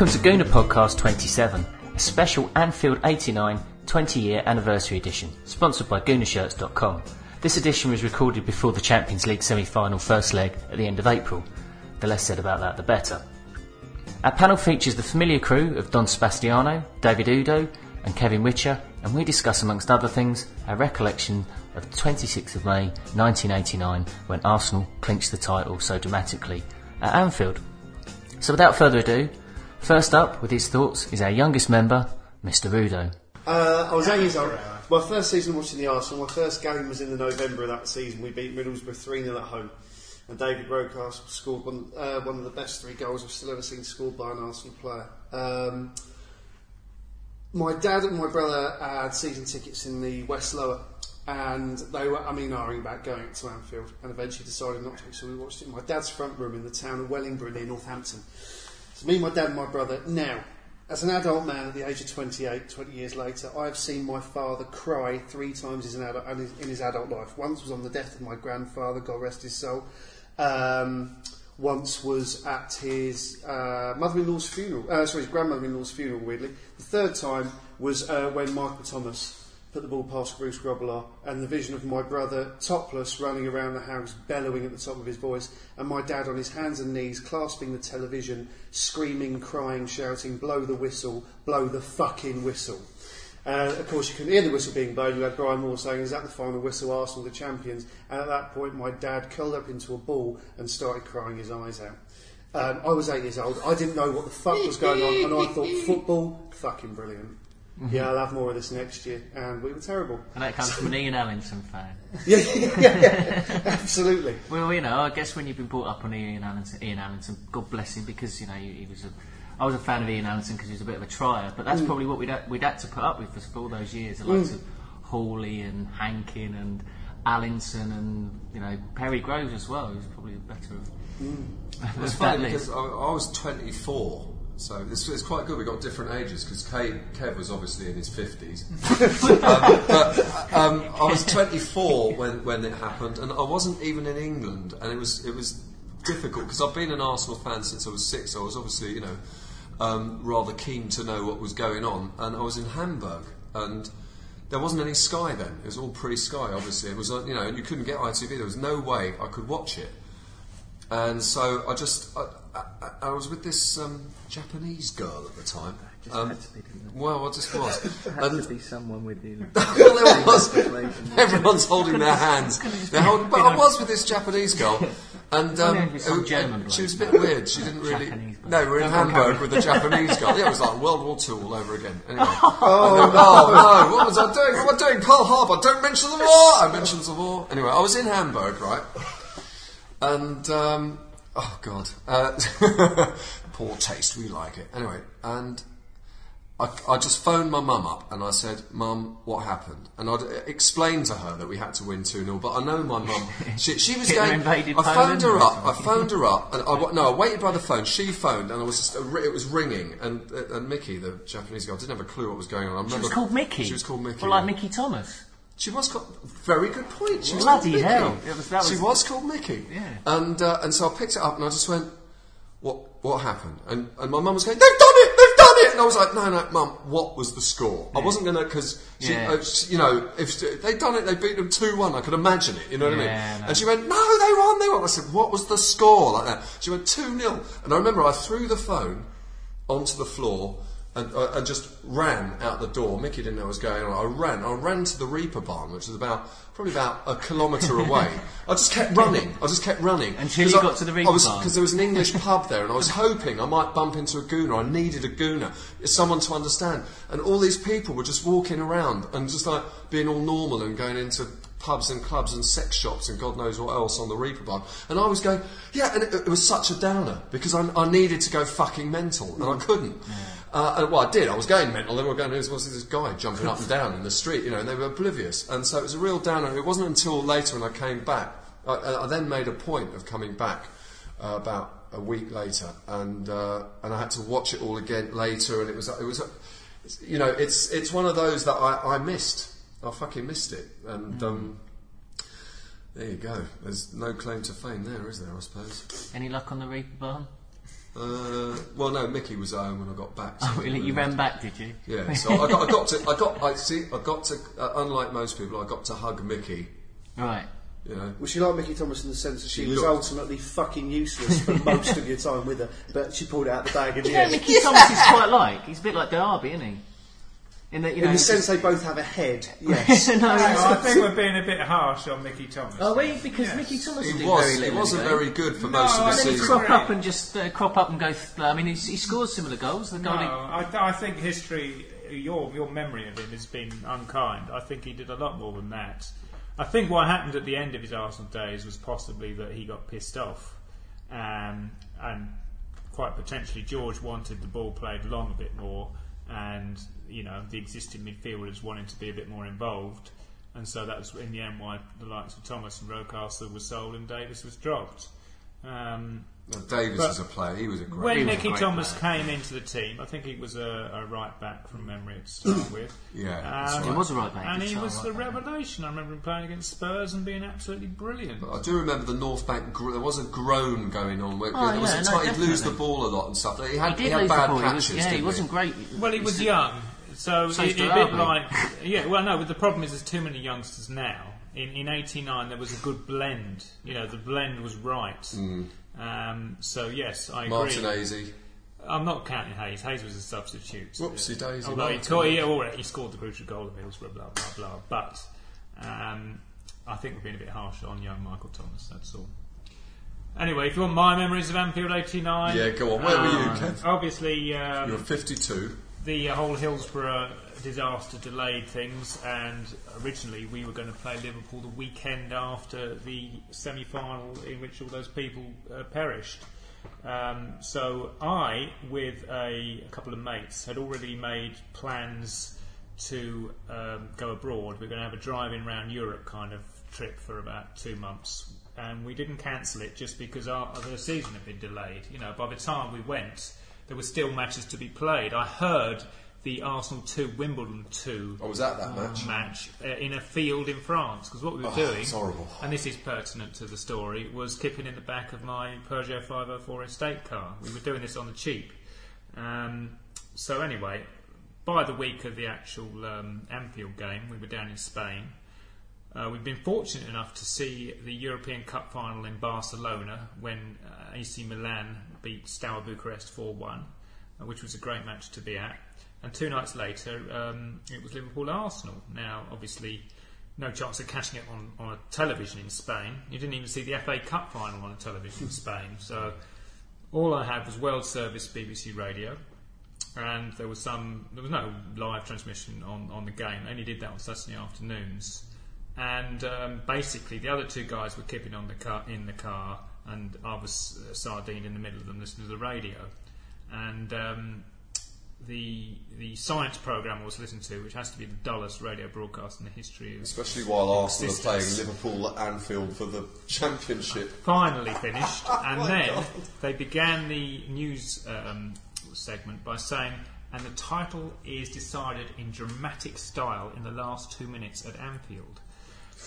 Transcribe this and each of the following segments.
Welcome to Gooner Podcast 27, a special Anfield 89 20 year anniversary edition, sponsored by Goonershirts.com. This edition was recorded before the Champions League semi final first leg at the end of April. The less said about that, the better. Our panel features the familiar crew of Don Sebastiano, David Oudot, and Kevin Whitcher, and we discuss, amongst other things, our recollection of the 26th of May 1989 when Arsenal clinched the title so dramatically at Anfield. So without further ado, first up with his thoughts is our youngest member, Mr. Oudot. Uh, I was eight years old. My first season watching the Arsenal, my first game was in the November of that season. We beat Middlesbrough 3 0 at home. And David Rocastle scored one, uh, one of the best three goals I've still ever seen scored by an Arsenal player. Um, my dad and my brother had season tickets in the West Lower, and they were, I mean, arguing about going to Anfield, and eventually decided not to, so we watched it in my dad's front room in the town of Wellingborough near Northampton. Me, my dad, and my brother. Now, as an adult man at the age of 28, 20 years later, I have seen my father cry three times as an adult, in his adult life. Once was on the death of my grandfather, God rest his soul. Um, once was at his uh, mother-in-law's funeral, uh, sorry, his grandmother-in-law's funeral, weirdly. The third time was uh, when Michael Thomas put the ball past Bruce Grobbelaar, and the vision of my brother topless running around the house, bellowing at the top of his voice, and my dad on his hands and knees, clasping the television, screaming, crying, shouting, blow the whistle, blow the fucking whistle. Uh, of course, you couldn't hear the whistle being blown. You had Brian Moore saying, Is that the final whistle? Arsenal the champions. And at that point, my dad curled up into a ball and started crying his eyes out. Um, I was eight years old. I didn't know what the fuck was going on, and I thought, football, fucking brilliant. Mm-hmm. Yeah, I'll have more of this next year. And we were terrible. And that comes from an Ian Allinson fan. yeah, yeah, yeah, absolutely. Well, you know, I guess when you've been brought up on Ian Allinson, Ian Allinson, God bless him, because, you know, he, he was a I was a fan of Ian Allinson because he was a bit of a trier, but that's mm. probably what we'd, we'd had to put up with for all those years. The likes mm. of Hawley and Hankin and Allinson and you know Perry Groves as well. He was probably the better of. Mm. It's funny because I, I, was 24. So it's, it's quite good. We got different ages because Kev was obviously in his fifties, um, but um, I was 24 when, when it happened, and I wasn't even in England, and it was it was difficult because I've been an Arsenal fan since I was six. So I was obviously you know um, rather keen to know what was going on. And I was in Hamburg, and there wasn't any Sky then. It was all pre-Sky, obviously. It was, uh, you know, and you couldn't get ITV. There was no way I could watch it. And so I just, I, I, I was with this um, Japanese girl at the time. Um, be, well, I just was. there had to be someone with you. well, there was. Everyone's holding their hands. They're holding, but I was with this Japanese girl, and um, it, German she was a bit weird. She didn't really. No, we are in Hamburg with a Japanese guy. Yeah, it was like World War Two all over again. Anyway. oh, oh no! What was I doing? What am I doing? Pearl Harbor. Don't mention the war. I mentioned the war. Anyway, I was in Hamburg, right? And um, oh god, uh, poor taste. We like it anyway. And I, I, just phoned my mum up and I said, Mum, what happened? And I'd explained to her that we had to win 2 0, but I know my mum. She, she was going. I phoned her up, I phoned her up, and I, no, I waited by the phone. She phoned, and I was just, it was ringing. And, uh, and Mickey, the Japanese girl, didn't have a clue what was going on. I remember, she was called Mickey? She was called Mickey. Well, like Mickey Thomas. She was called. Very good point. She Bloody called hell. Mickey. Was, was, she was called Mickey. Yeah. And, uh, and so I picked it up and I just went, What, what happened? And, and my mum was going, They've done it! They've done it! And I was like, no, no, mum, what was the score? Yeah. I wasn't going to, because, yeah. uh, you know, if they'd done it, they beat them 2 1, I could imagine it, you know what I mean? No. And she went, no, they won, they won. I said, what was the score? Like that. She went, 2 0. And I remember I threw the phone onto the floor and, uh, and just ran out the door. Mickey didn't know what was going on. I ran. I ran to the Reeperbahn, which was about probably about a kilometre away. I just kept running. I just kept running until you I, got to the Reeperbahn. Because there was an English pub there, and I was hoping I might bump into a gooner. I needed a gooner, someone to understand. And all these people were just walking around and just like being all normal and going into pubs and clubs and sex shops and God knows what else on the Reeperbahn. And I was going, yeah, and it, it was such a downer because I, I, needed to go fucking mental and I couldn't. Yeah. Uh, well, I did. I was going mental. They were going, there was this guy jumping up and down in the street, you know, and they were oblivious. And so it was a real downer. It wasn't until later when I came back. I, I then made a point of coming back uh, about a week later, and uh, and I had to watch it all again later. And it was it was, you know, it's it's one of those that I, I missed. I fucking missed it. And mm. um, there you go. There's no claim to fame there, is there? I suppose. Any luck on the Reeperbahn? Uh, well, no, Mickey was home when I got back. so Oh, really? You ran back, did you? Yeah, so I got, I got to, I got, I see, I got to, uh, unlike most people, I got to hug Mickey. Right. You know, Was she like Mickey Thomas in the sense that she, She was looked- ultimately fucking useless for most of your time with her, but she pulled it out the bag in the You know, end? Mickey Thomas is quite like. He's a bit like Derby, isn't he? In the, you know, In the sense they both have a head, yes. no, No, he's- I think we're being a bit harsh on Mickey Thomas. Oh, we because Yes. Mickey Thomas he did was, very he little. wasn't in the game. very good for No, most of the I And then he season. crop up and just uh, crop up and go. Th- I mean, he's, he scores similar goals. The No, goal. he- I, I think history, your your memory of him has been unkind. I think he did a lot more than that. I think what happened at the end of his Arsenal days was possibly that he got pissed off, um, and quite potentially George wanted the ball played long a bit more, and you know the existing midfielders wanted to be a bit more involved, and so that was in the end why the likes of Thomas and Rocastle were sold and Davis was dropped. Um, Now, Davis But- was a player. He was a great. Player. When was Nicky great Thomas player. came into the team, I think he was a, a right back from memory to start with. Yeah, that's Um, He was a right back. And he start was right the back. revelation. I remember him playing against Spurs and being absolutely brilliant. I do remember the North Bank. Gr- there was a groan going on. Where, Oh, there was yeah, a no, time he'd lose the ball a lot and stuff. He had, He did had bad the ball. He was, yeah, didn't he wasn't great. Well, he was young, so So it, a bit like yeah. Well, no, but the problem is there's too many youngsters now. In in '89 there was a good blend. You know, the blend was right. Um, so yes, I agree. Martin Hazy. I'm not counting Hayes. Hayes was a substitute. Whoopsie daisy, Although he, scored, he, right, he scored the crucial goal at Middlesbrough, blah blah blah. But um, I think we're being a bit harsh on young Michael Thomas. That's all. Anyway, if you want my memories of Anfield '89, Yeah, go on. Where were you, um, Kev? Obviously, um, You were 52. The whole Hillsborough disaster delayed things, and originally we were going to play Liverpool the weekend after the semi final in which all those people uh, perished. Um, so I, with a, a couple of mates, had already made plans to um, go abroad. We are going to have a driving around Europe kind of trip for about two months. And we didn't cancel it just because our, the season had been delayed. You know, by the time we went, there were still matches to be played. I heard the Arsenal 2, Wimbledon 2 I was at that match. match uh, in a field in France because what we were Oh, doing, it's horrible. and this is pertinent to the story, was kipping in the back of my Peugeot 504 estate car. We were doing this on the cheap. Um, so anyway, by the week of the actual um, Anfield game, we were down in Spain. Uh, we've been fortunate enough to see the European Cup final in Barcelona when uh, AC Milan beat Steaua Bucharest 4 1, uh, which was a great match to be at. And two nights later, um, it was Liverpool Arsenal. Now, obviously, no chance of catching it on, on a television in Spain. You didn't even see the FA Cup final on a television in Spain. So, all I had was World Service BBC Radio and there was some there was no live transmission on, on the game. They only did that on Saturday afternoons. And um, basically, the other two guys were keeping on the car in the car, and I was uh, sardined in the middle of them listening to the radio. And um, the the science program I was listening to, which has to be the dullest radio broadcast in the history of Especially while Arsenal are playing. Liverpool at Anfield for the Championship. finally finished, and then God. they began the news um, segment by saying, and the title is decided in dramatic style in the last two minutes at Anfield.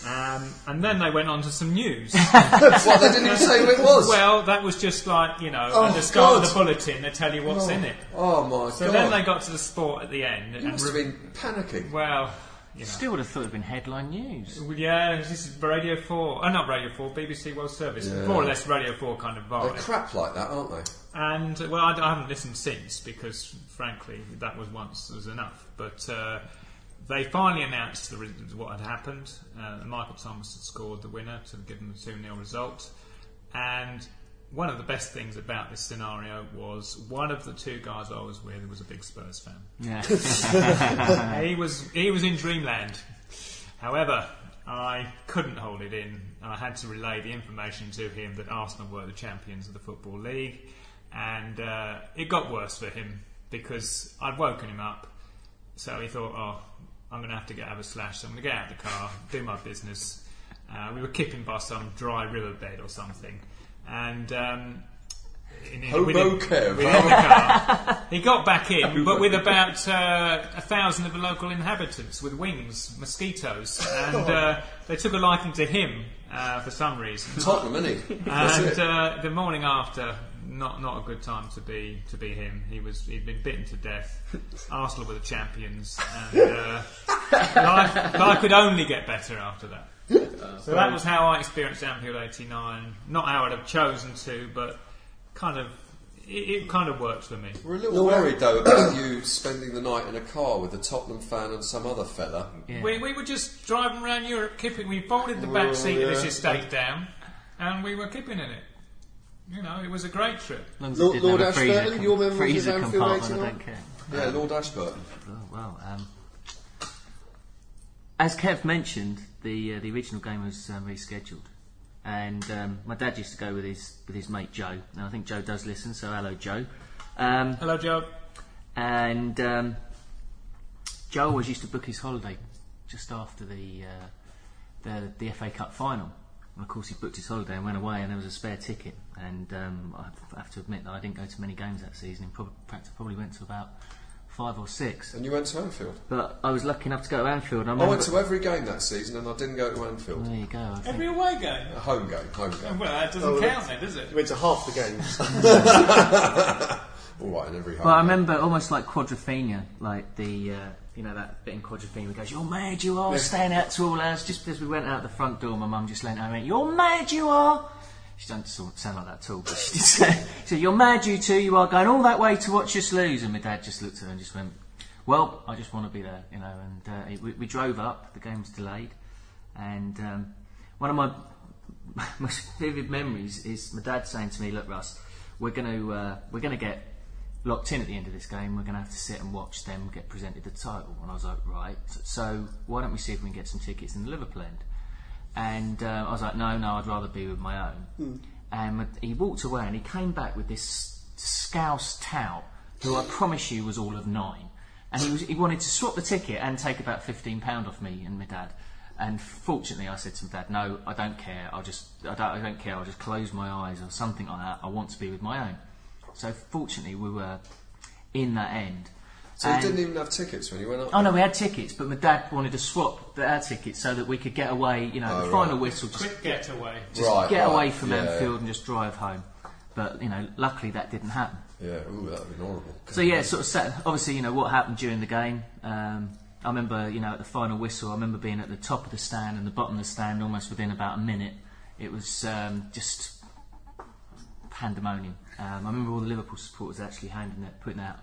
Um, and then they went on to some news. what, they didn't even say who it was? well, that was just like, you know, Oh, at the start of the bulletin, they tell you what's in it. oh my god. So god. then they got to the sport at the end. you must have been panicking. well, you know. Still would have thought it'd been headline news. Well, Yeah, this is Radio 4. Oh, not Radio 4, BBC World Service. Yeah. More or less Radio 4 kind of vibe. They're vibe. crap like that, aren't they? And uh, well, I, I haven't listened since because, frankly, that was once was enough. But uh, they finally announced the, what had happened. Uh, Michael Thomas had scored the winner to give them a 2 0 result. And one of the best things about this scenario was one of the two guys I was with was a big Spurs fan. Yeah. he was he was in dreamland. However, I couldn't hold it in. I had to relay the information to him that Arsenal were the champions of the Football League, and uh, it got worse for him because I'd woken him up. So he thought, "Oh, I'm going to have to get have a slash. So I'm going to get out of the car, do my business." Uh, we were kipping by some dry riverbed or something, and. Um, in, in, Hobo within- Kev. within the car. He got back in, but with about uh, a thousand of the local inhabitants with wings, mosquitoes, and uh, they took a liking to him uh, for some reason. Tottenham, isn't he? And uh, the morning after, not not a good time to be to be him. He was he'd been bitten to death. Arsenal were the champions, and uh, life, life could only get better after that. So that was how I experienced Anfield '89. Not how I'd have chosen to, but kind of it, it kind of worked for me. We're a little worried though about you spending the night in a car with a Tottenham fan and some other fella. Yeah. We, we were just driving around Europe, keeping. We folded the back seat of this estate down, and we were keeping in it. You know, it was a great trip. As long as Lord- it didn't have Lord a freezer Ashburton, your memories of freezer Anfield compartment, I 89? don't care. Yeah, Lord Ashburton. Oh, well, um, as Kev mentioned, the uh, the original game was um, rescheduled, and um, my dad used to go with his with his mate Joe. Now I think Joe does listen, so hello Joe. Um, Hello, Joe. and um, Joe always used to book his holiday just after the uh, the the FA Cup final. And of course, he booked his holiday and went away, and there was a spare ticket. And um, I have to admit that I didn't go to many games that season. In, prob- fact, I probably went to about five or six. And you went to Anfield. But I was lucky enough to go to Anfield. And I, I went to every game that season and I didn't go to Anfield. There you go. I think. Every away game. A home game, home game. Well, that doesn't Oh, count then, does it? We went to half the games. All right, in every home. Well, I remember almost like Quadrophenia, like the uh, you know that bit in Quadrophenia where it goes, "You're mad, you are, staying out to all hours." Just as we went out the front door, my mum just leant over and went, "You're mad, you are." She doesn't sort of sound like that at all, but she did say, she said, "You're mad, you two. You are going all that way to watch us lose." And my dad just looked at her and just went, "Well, I just want to be there, you know." And uh, it- we, we drove up. The game was delayed, and um, one of my most vivid memories is my dad saying to me, "Look, Russ, we're going to uh, we're going to get locked in at the end of this game. We're going to have to sit and watch them get presented the title." And I was like, "Right, so, why don't we see if we can get some tickets in the Liverpool end?" And uh, I was like, "No, no, I'd rather be with my own." And he walked away and he came back with this scouse tout, who I promise you was all of nine. And he, was, he wanted to swap the ticket and take about fifteen pound off me and my dad. And fortunately, I said to my dad, "No, I don't care. I'll just, I don't, I don't care. I'll just close my eyes or something like that. I want to be with my own." So fortunately, we were in that end. So you didn't even have tickets when you went up? Oh no, we had tickets, but my dad wanted to swap the- our tickets so that we could get away. You know, Oh, the right. final whistle, just Quick getaway. just Right, get right. away from Yeah, Anfield and just drive home. But you know, luckily that didn't happen. Yeah, ooh, that would have been horrible. So yeah, sort of set, obviously you know what happened during the game. Um, I remember you know at the final whistle, I remember being at the top of the stand and the bottom of the stand almost within about a minute. It was um, just pandemonium. Um, I remember all the Liverpool supporters actually handing their, putting out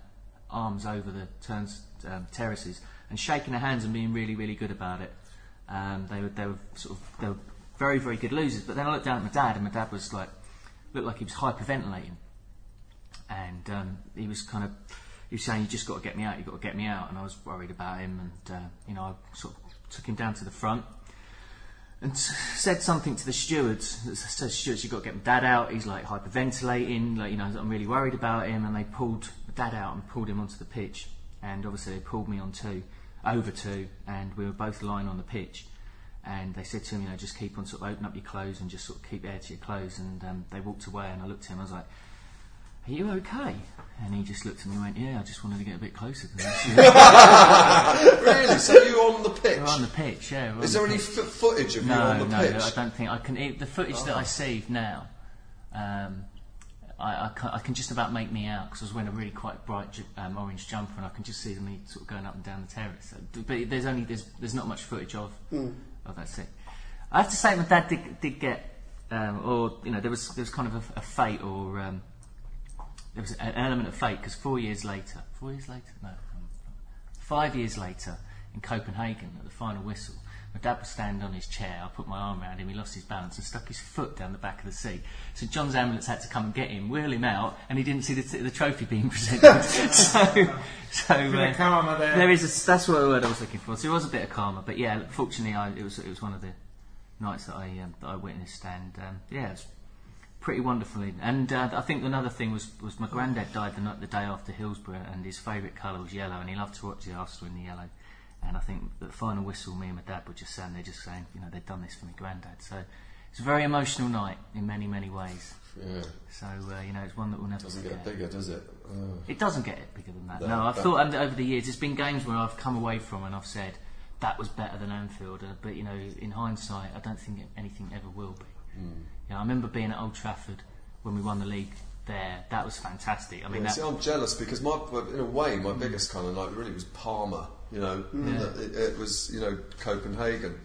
arms over the turns um, terraces and shaking their hands and being really really good about it. Um, they were they were sort of they were very very good losers. But then I looked down at my dad and my dad was like looked like he was hyperventilating and um, he was kind of he was saying you just got to get me out you got to get me out and I was worried about him and uh, you know I sort of took him down to the front and said something to the stewards said stewards you've got to get my dad out he's like hyperventilating like you know I'm really worried about him and they pulled dad out and pulled him onto the pitch and obviously they pulled me on two over two and we were both lying on the pitch and they said to him, you know, just keep on sort of open up your clothes and just sort of keep air to your clothes. And um, they walked away, and I looked at him. I was like, "Are you okay?" And he just looked at me and went, "Yeah, I just wanted to get a bit closer to this." really? So you on the pitch? we're on the pitch, yeah. we're Is there the any f- footage of you No, on the no, pitch? No, I don't think I can. It, the footage that I see now, um, I, I, can, I can just about make me out because I was wearing a really quite bright ju- um, orange jumper, and I can just see me sort of going up and down the terrace. So, but there's only there's there's not much footage of of that scene. I have to say, my dad did, did get, um, or you know, there was there was kind of a, a fate, or um, there was an element of fate because four years later, four years later, no, um, five years later in Copenhagen at the final whistle, my dad was standing on his chair. I put my arm around him. He lost his balance and stuck his foot down the back of the seat. So John's ambulance had to come and get him, wheel him out, and he didn't see the, the trophy being presented. so, so Bit uh, of karma there. there is a, that's what the word I was looking for. So it was a bit of karma, but yeah, fortunately, I, it was it was one of the nights that I um, that I witnessed, and um, yeah, it was pretty wonderful. And uh, I think another thing was was my granddad died the, night, the day after Hillsborough, and his favourite colour was yellow, and he loved to watch the Arsenal in the yellow. And I think the final whistle, me and my dad were just saying, they're just saying, you know, they'd done this for my granddad. So it's a very emotional night in many, many ways. Yeah, So, uh, you know, it's one that we'll never doesn't forget. get bigger, does it? Oh. It doesn't get it bigger than that. No, No, I've that- thought under, over the years, there's been games where I've come away from and I've said that was better than Anfield, uh, but you know, in hindsight, I don't think anything ever will be. Hmm. You know, I remember being at Old Trafford when we won the league there. That was fantastic. I mean, Yeah, that, see, I'm jealous because my, in a way, my biggest kind of like really was Parma. You know, That it, it was you know Copenhagen,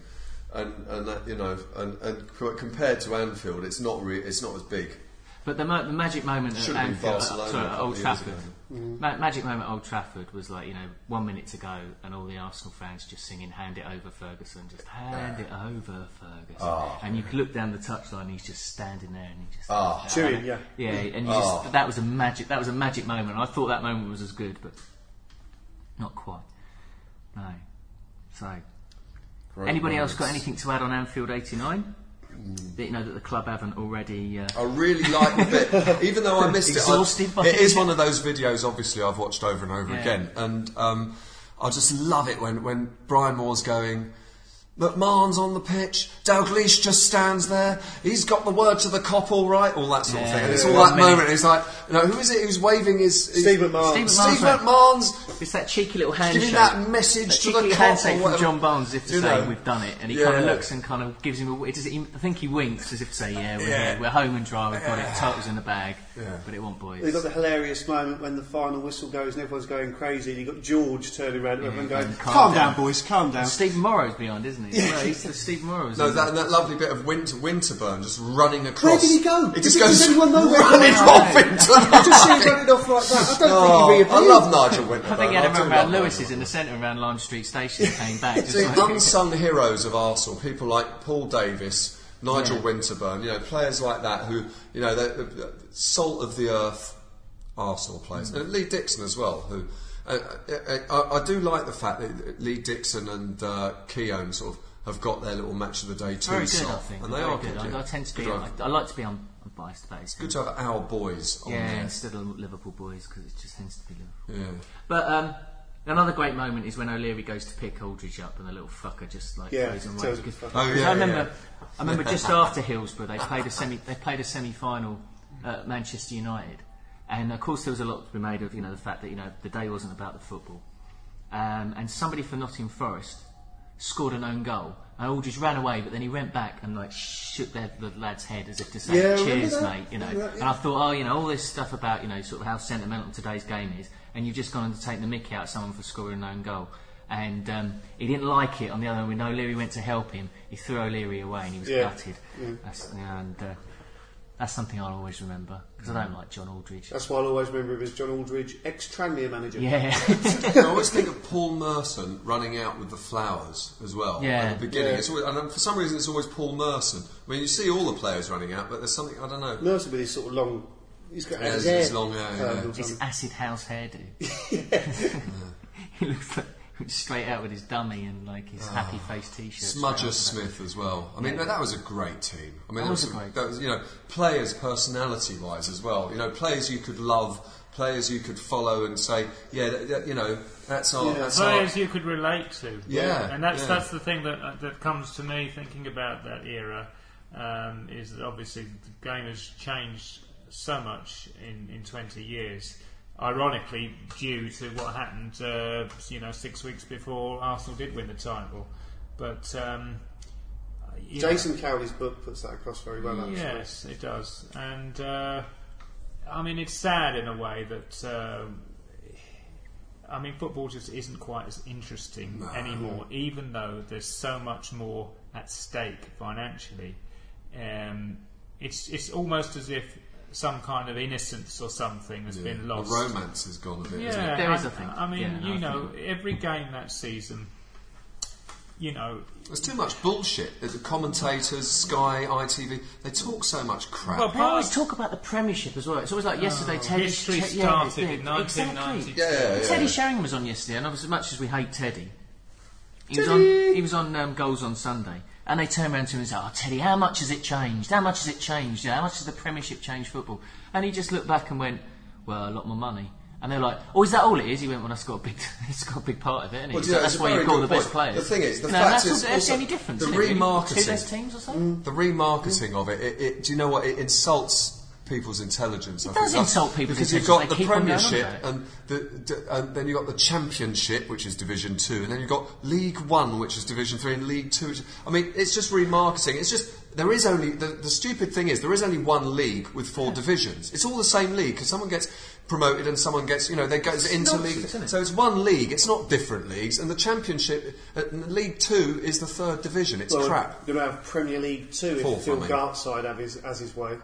and and that you know, and, and compared to Anfield, it's not re- it's not as big. But the, mo- the magic moment at Should have been Anfield, uh, Barcelona sorry, a at couple Old of years Trafford. ago. Ma- magic moment at Old Trafford was like you know one minute to go and all the Arsenal fans just singing "Hand it over, Ferguson," just hand it over, Ferguson. Ah. And you could look down the touchline, and he's just standing there and he just Ah. Chewing, yeah. yeah, and you Ah. just that was a magic that was a magic moment. I thought that moment was as good, but not quite. No. So, Great anybody else moments. got anything to add on Anfield '89? That you know that the club haven't already. Uh, I really like the bit, even though I missed Exhausted it. I, it it. is one of those videos, obviously, I've watched over and over Yeah. again, and um, I just love it when when Brian Moore's going. McMahon's on the pitch. Dalglish just stands there. He's got the word to the Kop, all right, all that sort of thing. And it's yeah. all One that minute. moment. He's like, you know, who is it who's waving his, his Steve McMahon. Steve Steve McMahon's- McMahon's It's that cheeky little handshake. giving that message that to the cheeky Kop handshake or from whatever. John Barnes, as if to You say know. we've done it, and he Yeah. kind of looks and kind of gives him a. It does, he, I think he winks as if to say, "Yeah, we're Yeah. here, we're home and dry, we've got it, totals in the bag." Yeah. But it won't, boys. You've got the hilarious moment when the final whistle goes and everyone's going crazy, and you've got George turning around and everyone going, going, calm, "Calm down, down." boys, calm down. Stephen Morrow's behind, isn't he? Yeah, he's the Steve Morrow's. No, that, that lovely bit of Winter, Winterburn just running across. Where did he go? He just Does- goes does anyone know where running went? off into I just see him running off like that. I don't Oh, think he I love Nigel Winterburn. I think he had I a do run love around Nigel Lewis's in the centre around Lime Street Station and came back. Just See, like, unsung heroes of Arsenal, people like Paul Davis, Nigel Yeah. Winterburn, you know, players like that who, you know, they're, they're salt of the earth Arsenal players. And Lee Dixon as well, who. Uh, uh, I, I do like the fact that Lee Dixon and uh, Keown sort of have got their little match of the day too. very good, sort I think. And they very are good. good. I, yeah. I tend to be. Good to I, have- I like to be un- unbiased about it. Good to have our boys on Yeah, there. instead of Liverpool boys because it just tends to be Liverpool. Yeah. But um, another great moment is when O'Leary goes to pick Aldridge up and the little fucker just like Yeah, goes and tells waves. Because- Oh, because yeah, I remember, yeah. I remember just after Hillsborough they played a semi. They played a semi-final at Manchester United, and of course there was a lot to be made of you know the fact that you know the day wasn't about the football, um, and somebody for Nottingham Forest scored an own goal. And all just ran away, but then he went back and like shook their, the lad's head as if to say, Yeah, "Cheers, mate." You know. That, And I thought, oh, you know, all this stuff about you know sort of how sentimental today's game is, and you've just gone on to take the mickey out of someone for scoring an own goal. And um, he didn't like it. On the other hand, we know O'Leary went to help him, he threw O'Leary away, and he was Yeah. gutted. And uh, that's something I'll always remember because I don't like John Aldridge. That's why I'll always remember him as John Aldridge, ex-Tranmere manager. Yeah, I always think of Paul Merson running out with the flowers as well Yeah. at the beginning. Yeah. It's always, and um, for some reason, it's always Paul Merson. I mean, you see all the players running out, but there's something I don't know. Merson with his sort of long. He's got Yeah, his his- hair. his long hair, curled yeah. or his something. acid house hairdo. he looks like straight out with his dummy and like his happy face T-shirt. Smudger. Smith as well. I mean, Yeah. that was a great team. I mean, That it was a great that was, you know, players personality-wise as well. You know, players you could love, players you could follow and say, yeah, that, that- you know, that's our, Yeah. that's our. Players you could relate to. Yeah, and that's yeah. that's the thing that uh, that comes to me thinking about that era. Um, is that obviously the game has changed so much in, in 20 years. Ironically, due to what happened, uh, you know, six weeks before Arsenal did win the title. But um, know- Jason Cowley's book puts that across very well, actually. Yes, it does, and uh, I mean it's sad in a way that uh, I mean football just isn't quite as interesting anymore, even though there's so much more at stake financially. Um, it's it's almost as if some kind of innocence or something has Yeah, been lost. The romance has gone a bit. Yeah, hasn't it? There is, I, I think. I mean, Yeah, you I know, every game that season, you know, There's too much bullshit. The commentators, Sky, ITV, they talk so much crap. Well, They always talk about the Premiership as well. It's always like yesterday. Teddy history Te- started yeah, in yeah, 1992. Exactly. Yeah, yeah, Teddy yeah. Sheringham was on yesterday, and obviously, as much as we hate Teddy, he was on. He was on um, goals on Sunday, and they turned around to him and said, "Oh, Teddy, how much has it changed? How much has it changed? How much has the Premiership changed football?" And he just looked back and went, "Well, a lot more money." And they're like, "Oh, is that all it is?" He went, "Well, that's got a big, it's got a big part of it, isn't it?" Well, He yeah, said, that's why you've got the best players. The thing is, the no, fact that's, is all, that's also the only difference. the isn't really? remarketing- Two less teams or something. Mm, the remarketing mm. of it, it, it, do you know what? It insults people's intelligence. It think. does That's- insult people's because you've got the keep on going on Premiership and, the, and then you've got the Championship, which is Division Two, and then you've got League One, which is Division Three, and League Two. Which, I mean, it's just remarketing. It's just there is only the, the stupid thing is there is only one league with four divisions. It's all the same league because someone gets promoted and someone gets you know they go into league. it? So it's one league. It's not different leagues. And the championship, uh, League Two is the third division. It's Well, crap. We're going to have Premier League 2 Fourth, if Phil I mean. Gartside have his, has his way,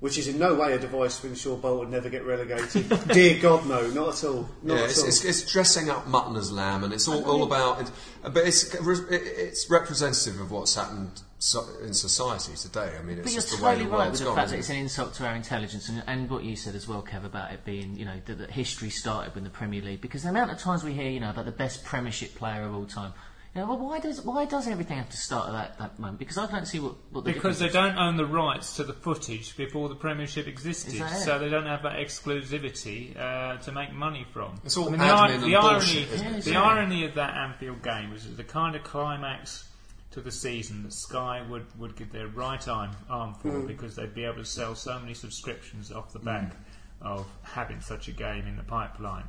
which is in no way a device to ensure Bolton never get relegated. Dear God, no, not at all. Not Yeah, at it's, all. it's, it's dressing up mutton as lamb, and it's all, all about. It, but it's it's representative of what's happened so, in society today. I mean, it's But you're just the way totally the right world's with the gone. fact that isn't it's an insult to our intelligence, and, and what you said as well, Kev, about it being, you know, that, that history started with the Premier League. Because the amount of times we hear, you know, about the best Premiership player of all time, you know, well, why does why does everything have to start at that, that moment? Because I don't see what, what the Because they difference don't own the rights to the footage before the Premiership existed, Is that it? so they don't have that exclusivity uh, to make money from. It's all I mean, admin the, and the irony, bullshit, isn't it? the Yeah, irony of that Anfield game was the kind of climax to the season that Sky would, would give their right arm, arm for Hmm. because they'd be able to sell so many subscriptions off the back of having such a game in the pipeline.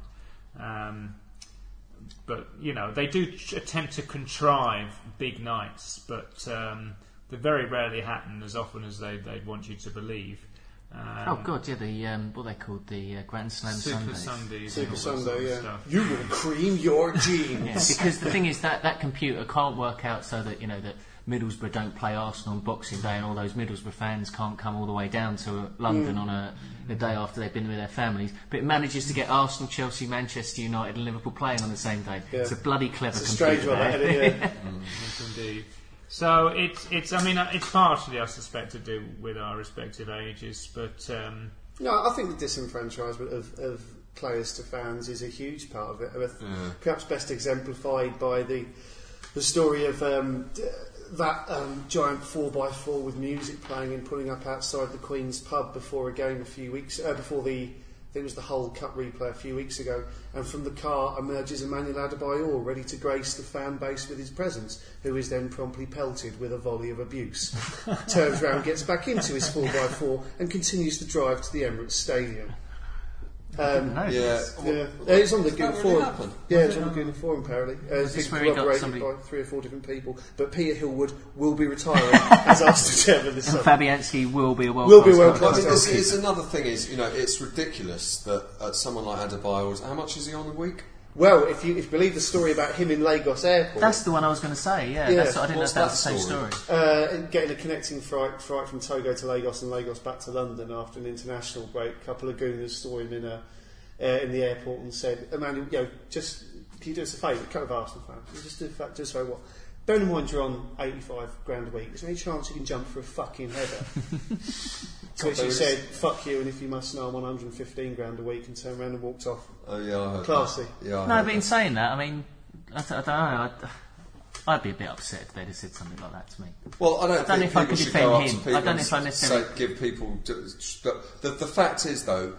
Um, but you know they do attempt to contrive big nights, but um, they very rarely happen as often as they they want you to believe. Um, Oh God, yeah, the um, what they called the uh, Grand Slam Super Sundays. Sundays, Super and sort Sunday, of yeah. stuff. You will cream your Yeah, jeans. because the thing is that that computer can't work out so that you know that Middlesbrough don't play Arsenal on Boxing Day, and all those Middlesbrough fans can't come all the way down to uh, London on a the day after they've been with their families. But it manages to get Arsenal, Chelsea, Manchester United, and Liverpool playing on the same day. Yeah. It's a bloody clever It's a strange one, that. that, isn't it? Yes, indeed. So it's it's. I mean, uh, it's partially, I suspect, to do with our respective ages, but um, No, I think the disenfranchisement of, of players to fans is a huge part of it. Uh, Perhaps best exemplified by the the story of um, d- that um, giant four x four with music playing and pulling up outside the Queen's pub before a game a few weeks uh, before the. I think it was the Hull Cup replay a few weeks ago, and from the car emerges Emmanuel Adebayor, ready to grace the fan base with his presence, who is then promptly pelted with a volley of abuse. Turns round, gets back into his 4x4, and continues the drive to the Emirates Stadium. Um, No, Yeah, yeah, it's on the That Google really Forum. happened? Yeah, it's on the Google Forum apparently. Uh, it's this been where corroborated somebody- by three or four different people. But Peter Hill-Wood will be retiring as Arsenal chairman this And summer. Fabianski will be a world Will be a class world coach. Well, I mean, it's, goalkeeper. it's another thing is, you know, it's ridiculous that uh, someone like Adebayor, how much is he on a week? Well, if you, if you believe the story about him in Lagos Airport, That's the one I was going to say. Yeah, Yeah. that's, I didn't know if that was the that same story. story? uh, getting a connecting flight, flight from Togo to Lagos and Lagos back to London after an international break, a couple of gooners saw him in a uh, in the airport and said, Emmanuel, you know, just can you do us a favour, a couple of Arsenal fans, Can you just do fact, just say what. Bear in mind you're on 85 grand a week. Is there any chance you can jump for a fucking header? to which he said, fuck you, and if you must know, I'm on 115 grand a week, and turned around and walked off. Oh, yeah, I heard Classy. That. Yeah, I No, heard but in saying that, I mean, I, th- I don't know. I'd, I'd be a bit upset if they'd have said something like that to me. Well, I don't, I don't know think if I people could should defend go up him. to people I don't know if I necessarily- say, give people. But the, the fact is, though,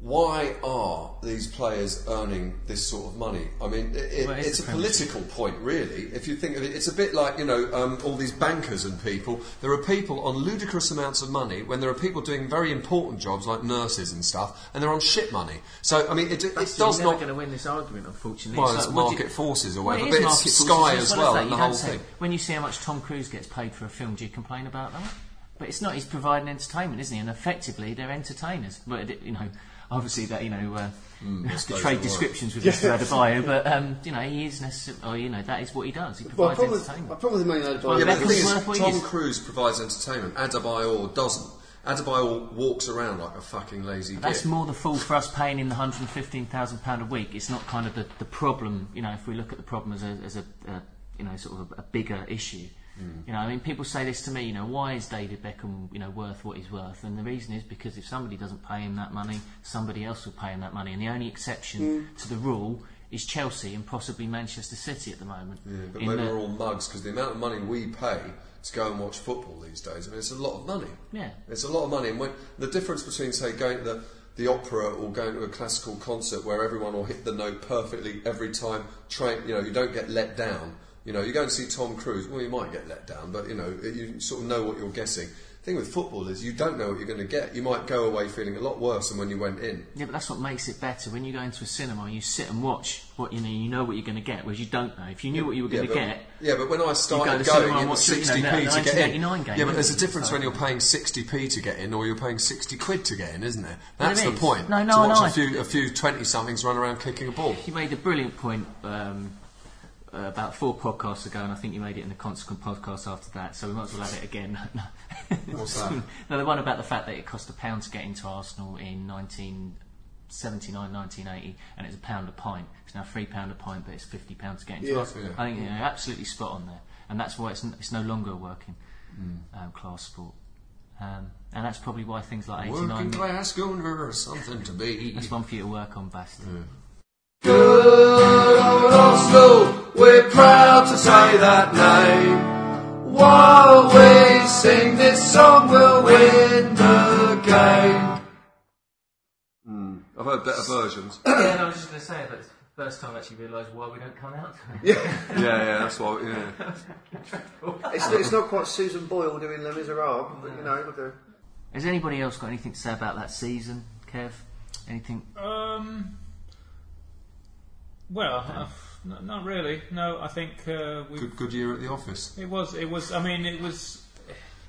why are these players earning this sort of money? I mean, it, it, Well, it it's a political point, really. If you think of it, it's a bit like you know um, all these bankers and people. There are people on ludicrous amounts of money when there are people doing very important jobs like nurses and stuff, and they're on shit money. So I mean, it, it does not. going to win this argument, unfortunately. Well, It's like, market you- forces or Well, whatever, it is but it's Sky as well, well, as and the whole say- thing. When you see how much Tom Cruise gets paid for a film, do you complain about that? But it's not. He's providing entertainment, isn't he? And effectively, they're entertainers. But you know, obviously that you know. Uh, we have to trade descriptions with Mr. Adebayor, but um, you know he is necessary. or you know that is what he does. He provides problem with, my entertainment. problem with Emmanuel Adebayor Well, Yeah, but the thing worth what is, he Tom is. Cruise provides entertainment. Adebayor doesn't. Adebayor walks around like a fucking lazy That's git. more the fault for us paying him the hundred and fifteen thousand pound a week. It's not kind of the, the problem. You know, if we look at the problem as a, as a, a you know sort of a, a bigger issue. Mm. You know, I mean, people say this to me. You know, why is David Beckham you know worth what he's worth? And the reason is because if somebody doesn't pay him that money, somebody else will pay him that money. And the only exception mm. to the rule is Chelsea and possibly Manchester City at the moment. Yeah, but maybe the- we're all mugs because the amount of money we pay to go and watch football these days, I mean, it's a lot of money. Yeah. It's a lot of money. And when, the difference between, say, going to the, the opera or going to a classical concert where everyone will hit the note perfectly every time, train, you know, you don't get let down. You know, you go and see Tom Cruise, well, you might get let down, but, you know, you sort of know what you're getting. thing with football is you don't know what you're going to get. You might go away feeling a lot worse than when you went in. Yeah, but that's what makes it better. When you go into a cinema, you sit and watch what you know. You know what you're going to get, whereas you don't know. If you knew what you were going yeah, to get, yeah, but when I started the cinema going, it was watch, you know, 60p to get in. 1989 game, yeah, but there's a difference So- when you're paying 60p to get in or you're paying 60 quid to get in, isn't there? That's the is. point. No, no, to watch no. a few a few 20 somethings run around kicking a ball. You made a brilliant point um, uh, about four podcasts ago, and I think you made it in the consequent podcast after that. So we might as well have it again. What's that? no, the one about the fact that it cost a pound to get into Arsenal in 1979, 1980, and it's a pound a pint. It's now three pound a pint, but it's fifty pounds to get into Yeah. Arsenal. Yeah. I think you're absolutely spot on there, and that's why it's, n- it's no longer a working Hmm. um, class sport. Um, and that's probably why things like Working 89. class Gunner, something to be. That's one for you to work on, Bast. Good old Arsenal, we're proud to say that name. While we sing this song, we'll win the game. Hmm, I've heard better versions. yeah, no, I was just going to say that first time I actually realised why we don't come out. yeah, yeah, yeah, that's why. Yeah. It's, it's not quite Susan Boyle doing Les Miserables, but you know, we'll. Has anybody else got anything to say about that season, Kev? Anything? Um, well, uh, n- not really. No, I think uh, we. Good, good year at the office. It was. It was. I mean, it was.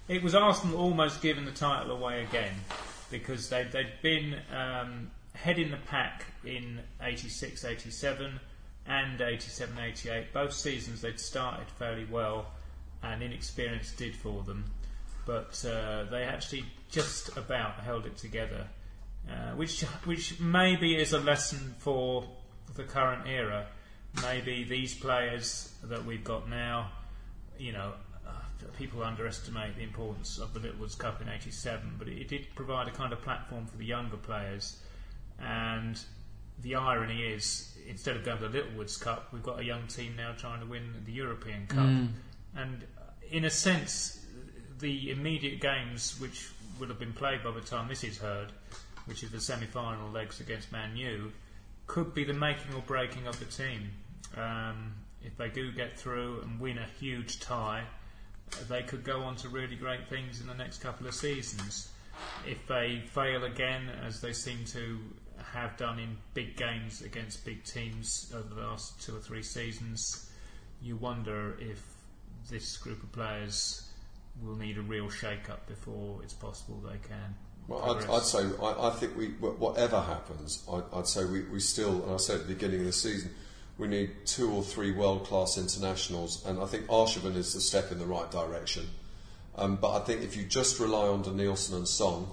It was Arsenal almost giving the title away again because they they'd been um, heading the pack in 86, 87 and 87, 88. Both seasons they'd started fairly well, and inexperience did for them, but uh, they actually just about held it together, uh, which which maybe is a lesson for the current era. Maybe these players that we've got now, you know, uh, people underestimate the importance of the Littlewoods Cup in '87, but it, did provide a kind of platform for the younger players. And the irony is, instead of going to the Littlewoods Cup, we've got a young team now trying to win the European Cup. And uh, in a sense, the immediate games which will have been played by the time this is heard, which is the semi-final legs against Man U, could be the making or breaking of the team. Um, if they do get through and win a huge tie, they could go on to really great things in the next couple of seasons. If they fail again, as they seem to have done in big games against big teams over the last two or three seasons, you wonder if this group of players will need a real shake-up before it's possible they can. Well, I'd, I'd say I, I think we whatever happens, I'd, I'd say we, we still, and I said at the beginning of the season, we need two or three world class internationals, and I think Arshavin is the step in the right direction. Um, but I think if you just rely on Denilson and Song,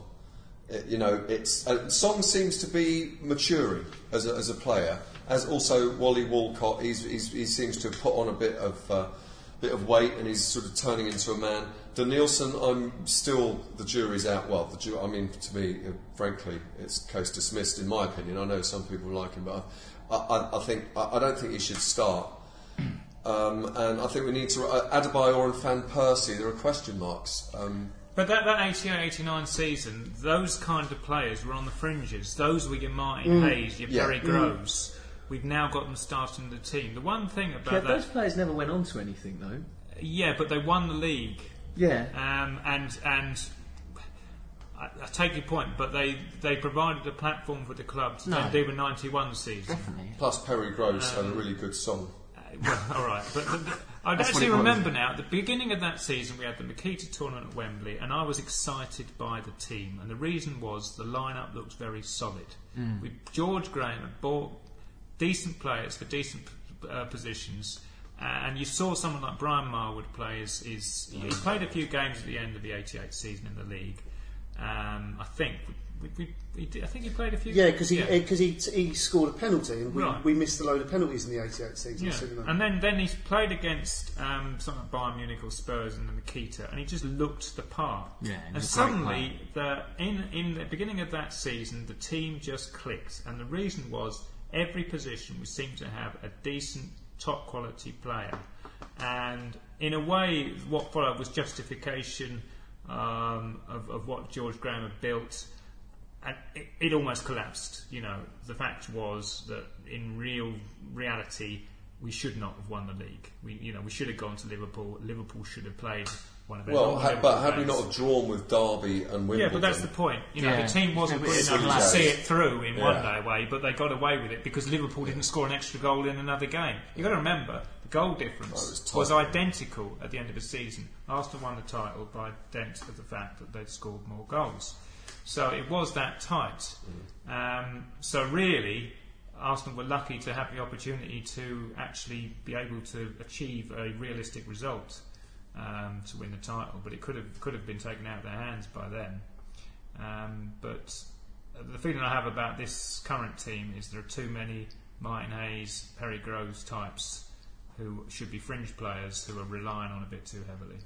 it, you know, it's uh, Song seems to be maturing as a, as a player. As also Wally Walcott, he's, he's, he seems to have put on a bit of uh, bit of weight, and he's sort of turning into a man. Denilson, I'm still the jury's out. Well, the ju- I mean, to me, uh, frankly, it's case dismissed in my opinion. I know some people like him, but I, I, I think I, I don't think he should start. Um, and I think we need to uh, Adebayor and Van Persie. There are question marks. Um, But that, that 88 89 season, those kind of players were on the fringes. Those were your Martin Hayes, your Yeah. Perry Groves. We've now got them starting the team. The one thing about Yeah, that. those players never went on to anything, though. Yeah, but they won the league. Yeah. Um, and and I, I take your point, but they, they provided a platform for the club to No. do the 91 season. Definitely. plus, Perry Groves had a really good song. Uh, well, all right, but, but, but I actually remember now. At the beginning of that season, we had the Makita tournament at Wembley, and I was excited by the team. And the reason was the lineup looked very solid. Mm. With George Graham had bought decent players for decent uh, positions, and you saw someone like Brian Marwood play. Is, is he played a few games at the end of the '88 season in the league. Um, I think. We, we, he did, I think he played a few. Yeah, because he yeah. because he, he scored a penalty and we, Right. we missed a load of penalties in the '88 season. Yeah, so, and then then he's played against um, something like Bayern Munich or Spurs and the Makita, and he just looked the part. Yeah, and was a great suddenly, the, in in the beginning of that season, the team just clicked, and the reason was every position we seemed to have a decent, top quality player, and in a way, what followed was justification um, of, of what George Graham had built and it, it almost collapsed. You know, the fact was that in real reality, we should not have won the league. We, you know, we should have gone to Liverpool. Liverpool should have played one of their Well, ha- but had we not have drawn with Derby and Wimbledon? Yeah, but that's the point. You know, Yeah. the team wasn't good It's enough to cliche. see it through in one Yeah. day way, but they got away with it because Liverpool didn't score an extra goal in another game. You've got to remember, the goal difference Oh, it was was, tight. identical at the end of the season. Arsenal won the title by dent of the fact that they'd scored more goals. So it was that tight. Um, so really, Arsenal were lucky to have the opportunity to actually be able to achieve a realistic result um, to win the title, but it could have could have been taken out of their hands by then. Um, but the feeling I have about this current team is there are too many Martin Hayes, Perry Groves types who should be fringe players who are relying on a bit too heavily.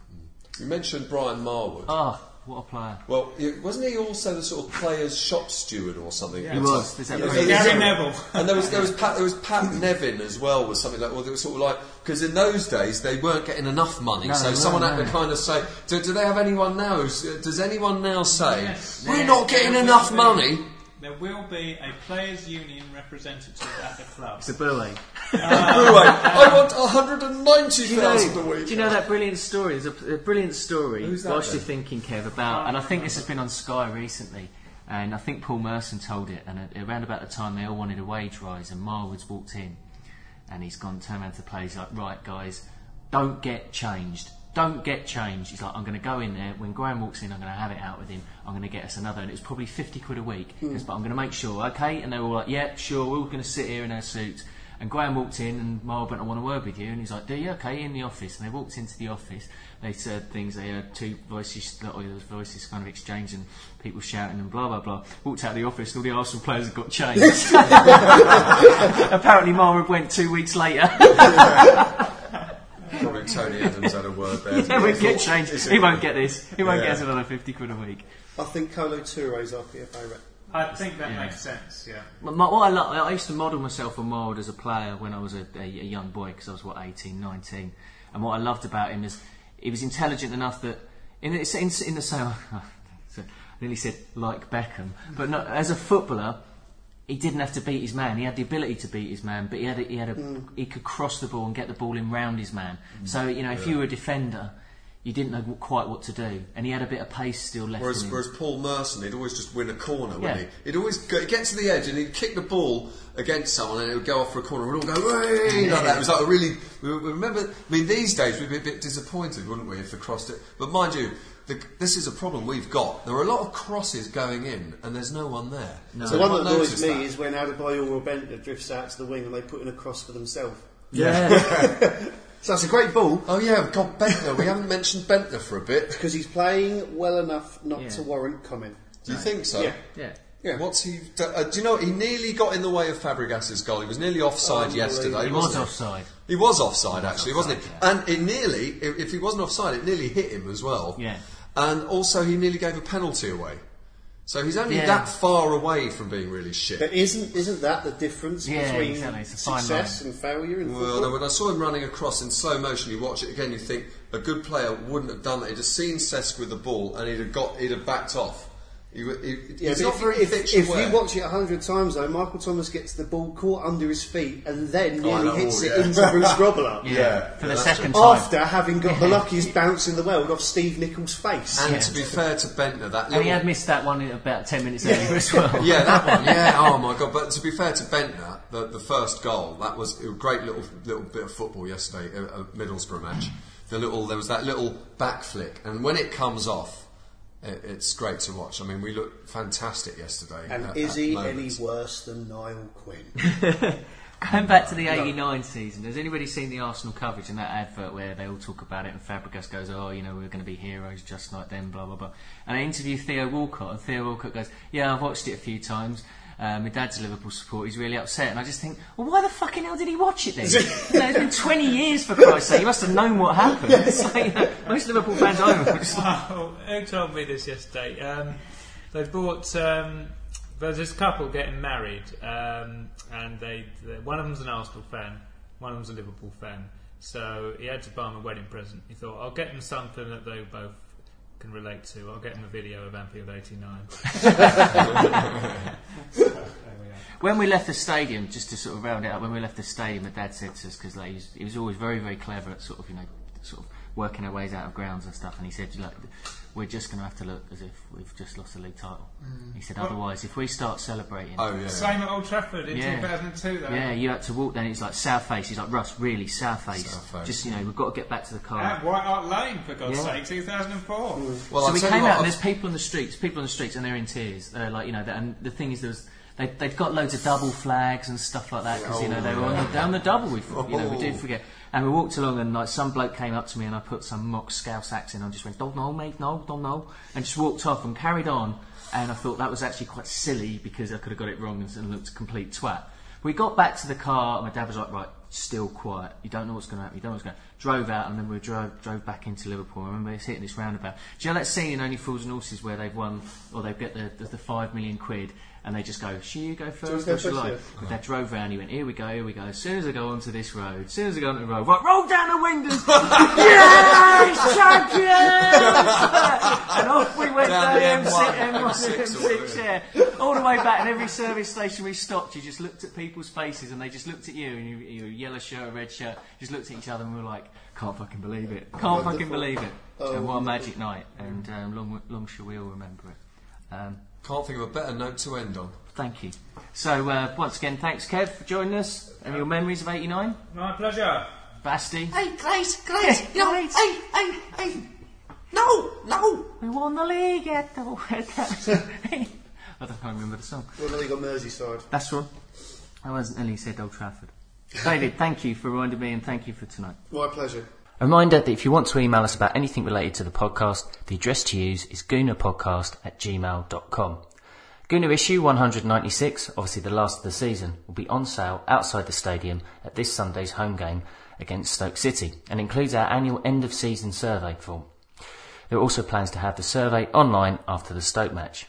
You mentioned Brian Marwood. Oh, what a player. Well, he- wasn't he also the sort of players' shop steward or something? Yeah. He was. There's that Yeah, brilliant- there's- Gary Neville. And there was there was Pat there was Pat Nevin as well was something like well, there was sort of like because in those days they weren't getting enough money, No, so someone weren't, had to kind of say, do, do they have anyone now? who's- Does anyone now say Yes. we're Yeah. not getting There enough will money? Be- There will be a players' union representative at the club. It's a buoy. Anyway, ah. I want hundred and ninety Do you, know, a week. do you know that brilliant story? There's a, a brilliant story. Who's that whilst then? you're thinking, Kev, about, and I think this has been on Sky recently, and I think Paul Merson told it, and at, around about the time they all wanted a wage rise, and Marwood's walked in, and he's gone, turned around to the players like, right, guys, don't get changed. Don't get changed. He's like, I'm going to go in there. When Graham walks in, I'm going to have it out with him. I'm going to get us another. And it was probably 50 quid a week. He goes, but I'm going to make sure, okay? And they were all like, yeah, sure. We're all going to sit here in our suits. And Graham walked in, and Marl went, I want a word with you. And he's like, do you? Okay, in the office. And they walked into the office. They said things. They heard two voices, or those voices kind of exchanging, people shouting and blah, blah, blah. Walked out of the office, and all the Arsenal players had got changed. Apparently, Marwood went two weeks later. Probably Tony Adams had a word there. yeah, we get changed. He won't get this. He won't Yeah. get us another 50 quid a week. I think Kolo Toure is our PFA rep. I think that Yeah. makes sense. Yeah. But my, what I, lo- I used to model myself on Mild as a player when I was a, a, a young boy because I was what 18, 19. and what I loved about him is he was intelligent enough that in, the- in, in the same. I nearly said like Beckham, but no, as a footballer, he didn't have to beat his man. He had the ability to beat his man, but he had a, he had a, mm. he could cross the ball and get the ball in round his man. Mm. So you know, if you were a defender, you didn't know quite what to do, and he had a bit of pace still left. Whereas, in whereas Paul Merson, he'd always just win a corner, wouldn't he? He'd always go, he'd get to the edge and he'd kick the ball against someone and it would go off for a corner. and We'd all go, "Hey!" like that. It was like a really. We we remember. I mean, these days we'd be a bit disappointed, wouldn't we, if they crossed it? But mind you. The, this is a problem we've got. There are a lot of crosses going in, and there's no one there. No. The one that annoys me that? is when Adebayor or Bendtner drifts out to the wing and they put in a cross for themselves. yeah, So that's a great ball Oh yeah, God, Bendtner. we haven't mentioned Bendtner for a bit. because he's playing well enough not Yeah. to warrant comment. Do you think so? Yeah. yeah. Yeah. What's he? d- Uh, do you know? He nearly got in the way of Fabregas's goal. He was nearly offside Unbelievable. yesterday. He wasn't offside. He was offside, actually, wasn't he? offside, And it nearly, if, if he wasn't offside, it nearly hit him as well. Yeah. And also, he nearly gave a penalty away. So he's only Yeah. that far away from being really shit. But isn't isn't that the difference Yeah, between exactly. It's a fine success and failure in Well, football? no, when I saw him running across in slow motion, you watch it again, you think a good player wouldn't have done that. He'd have seen Cesc with the ball and he'd have got, he'd have backed off. He, wa- he, Yeah, he's but not if, very if, pitch if you watch it a hundred times though, Michael Thomas gets the ball caught under his feet and then Oh, nearly hits yeah. it into Bruce Grobbelaar. Yeah, Yeah, for the that's second time. After having got the luckiest bounce in the world off Steve Nicol's face. and Yeah. to be fair to Bendtner, that And he had missed that one about 10 minutes earlier as well. yeah, that one. Yeah. Oh my god. But to be fair to Bendtner, the, the first goal that was a great little little bit of football yesterday, a, a Middlesbrough match. The little there was that little back flick, and when it comes off, it, it's great to watch. I mean, we looked fantastic yesterday. And at- is at he any worse than Niall Quinn? Going back to the 89 season, has anybody seen the Arsenal coverage in that advert where they all talk about it and Fabregas goes, oh, you know, we're going to be heroes just like them, blah, blah, blah. And I interview Theo Walcott, and Theo Walcott goes, yeah, I've watched it a few times. Uh, my dad's a Liverpool supporter, he's really upset. And I just think, well, why the fucking hell did he watch it then? you know, it's been 20 years, for Christ's sake. He must have known what happened. It's like, you know, most Liverpool fans I know are just like, who told me this yesterday? Um, they bought. Um, there's this couple getting married, um, and they, they one of them's an Arsenal fan, one of them's a Liverpool fan. So he had to buy them a wedding present. He thought, I'll get them something that they both can relate to. I'll get him a video of Anfield '89. When we left the stadium, just to sort of round it up, when we left the stadium, my dad said to us because like, he, was, he was always very, very clever at sort of you know, sort of working our ways out of grounds and stuff. And he said, like, we're just going to have to look as if we've just lost the league title. He said, otherwise, if we start celebrating, Oh yeah. Same at Old Trafford in Yeah. 2002, though. yeah, you had to walk down. It's like south face. He's like Russ, really south face. South face. Just you know, we've got to get back to the car. At White Hart Lane, for God's Yeah. sake, 2004. Well, so I'll we came out and I've- there's people on the streets, people on the streets, and they're in tears. Uh, like you know, and the thing is, there was they, they've got loads of double flags and stuff like that because you know they were on the, they're on the double. We you know we do Oh. forget. And we walked along and like some bloke came up to me and I put some mock Scouse accent. on. I just went, "Don't know, mate, no, don't know," and just walked off and carried on. And I thought that was actually quite silly because I could have got it wrong and, looked a complete twat. We got back to the car and my dad was like, "Right, still quiet. You don't know what's going to happen. You don't know what's going." to Drove out and then we drove drove back into Liverpool. I remember it's hitting this roundabout. Do you know that scene in Only Fools and Horses where they've won or they've got the, the, the five million quid and they just go, "Shall you go first go or shall I?" My drove round. He went, "Here we go, here we go." As soon as I go onto this road, as soon as I go onto the road, right, roll down the windows. yes, champions! and off we went Down down, the M6, M1, M1, M6 yeah, all the way back. And every service station we stopped, you just looked at people's faces, and they just looked at you, and you, you yellow shirt, a red shirt, just looked at each other, and we were like, "Can't fucking believe it! Can't fucking believe it!" Oh, and what a magic night, and um, long, long shall we all remember it. Um, Can't think of a better note to end on. Thank you. So, uh, once again, thanks, Kev, for joining us and your memories of 89. My pleasure. Basti, Hey, great, great. Yeah, no, Grace. hey, hey, hey, no, no. we won the league at the I don't can't remember the song. Well, then you got Merseyside. That's one. I wasn't nearly said Old Trafford. David, thank you for reminding me and thank you for tonight. My pleasure. A reminder that if you want to email us about anything related to the podcast, the address to use is goonerpodcast at gmail.com. Gooner issue 196, obviously the last of the season, will be on sale outside the stadium at this Sunday's home game against Stoke City and includes our annual end of season survey form. There are also plans to have the survey online after the Stoke match.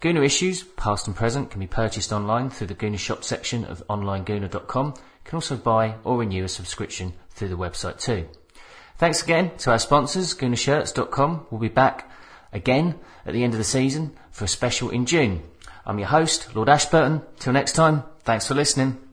Gooner issues, past and present, can be purchased online through the Gooner shop section of onlinegooner.com. You can also buy or renew a subscription through the website too. Thanks again to our sponsors, GoonerShirts.com. We'll be back again at the end of the season for a special in June. I'm your host, Lord Ashburton. Till next time, thanks for listening.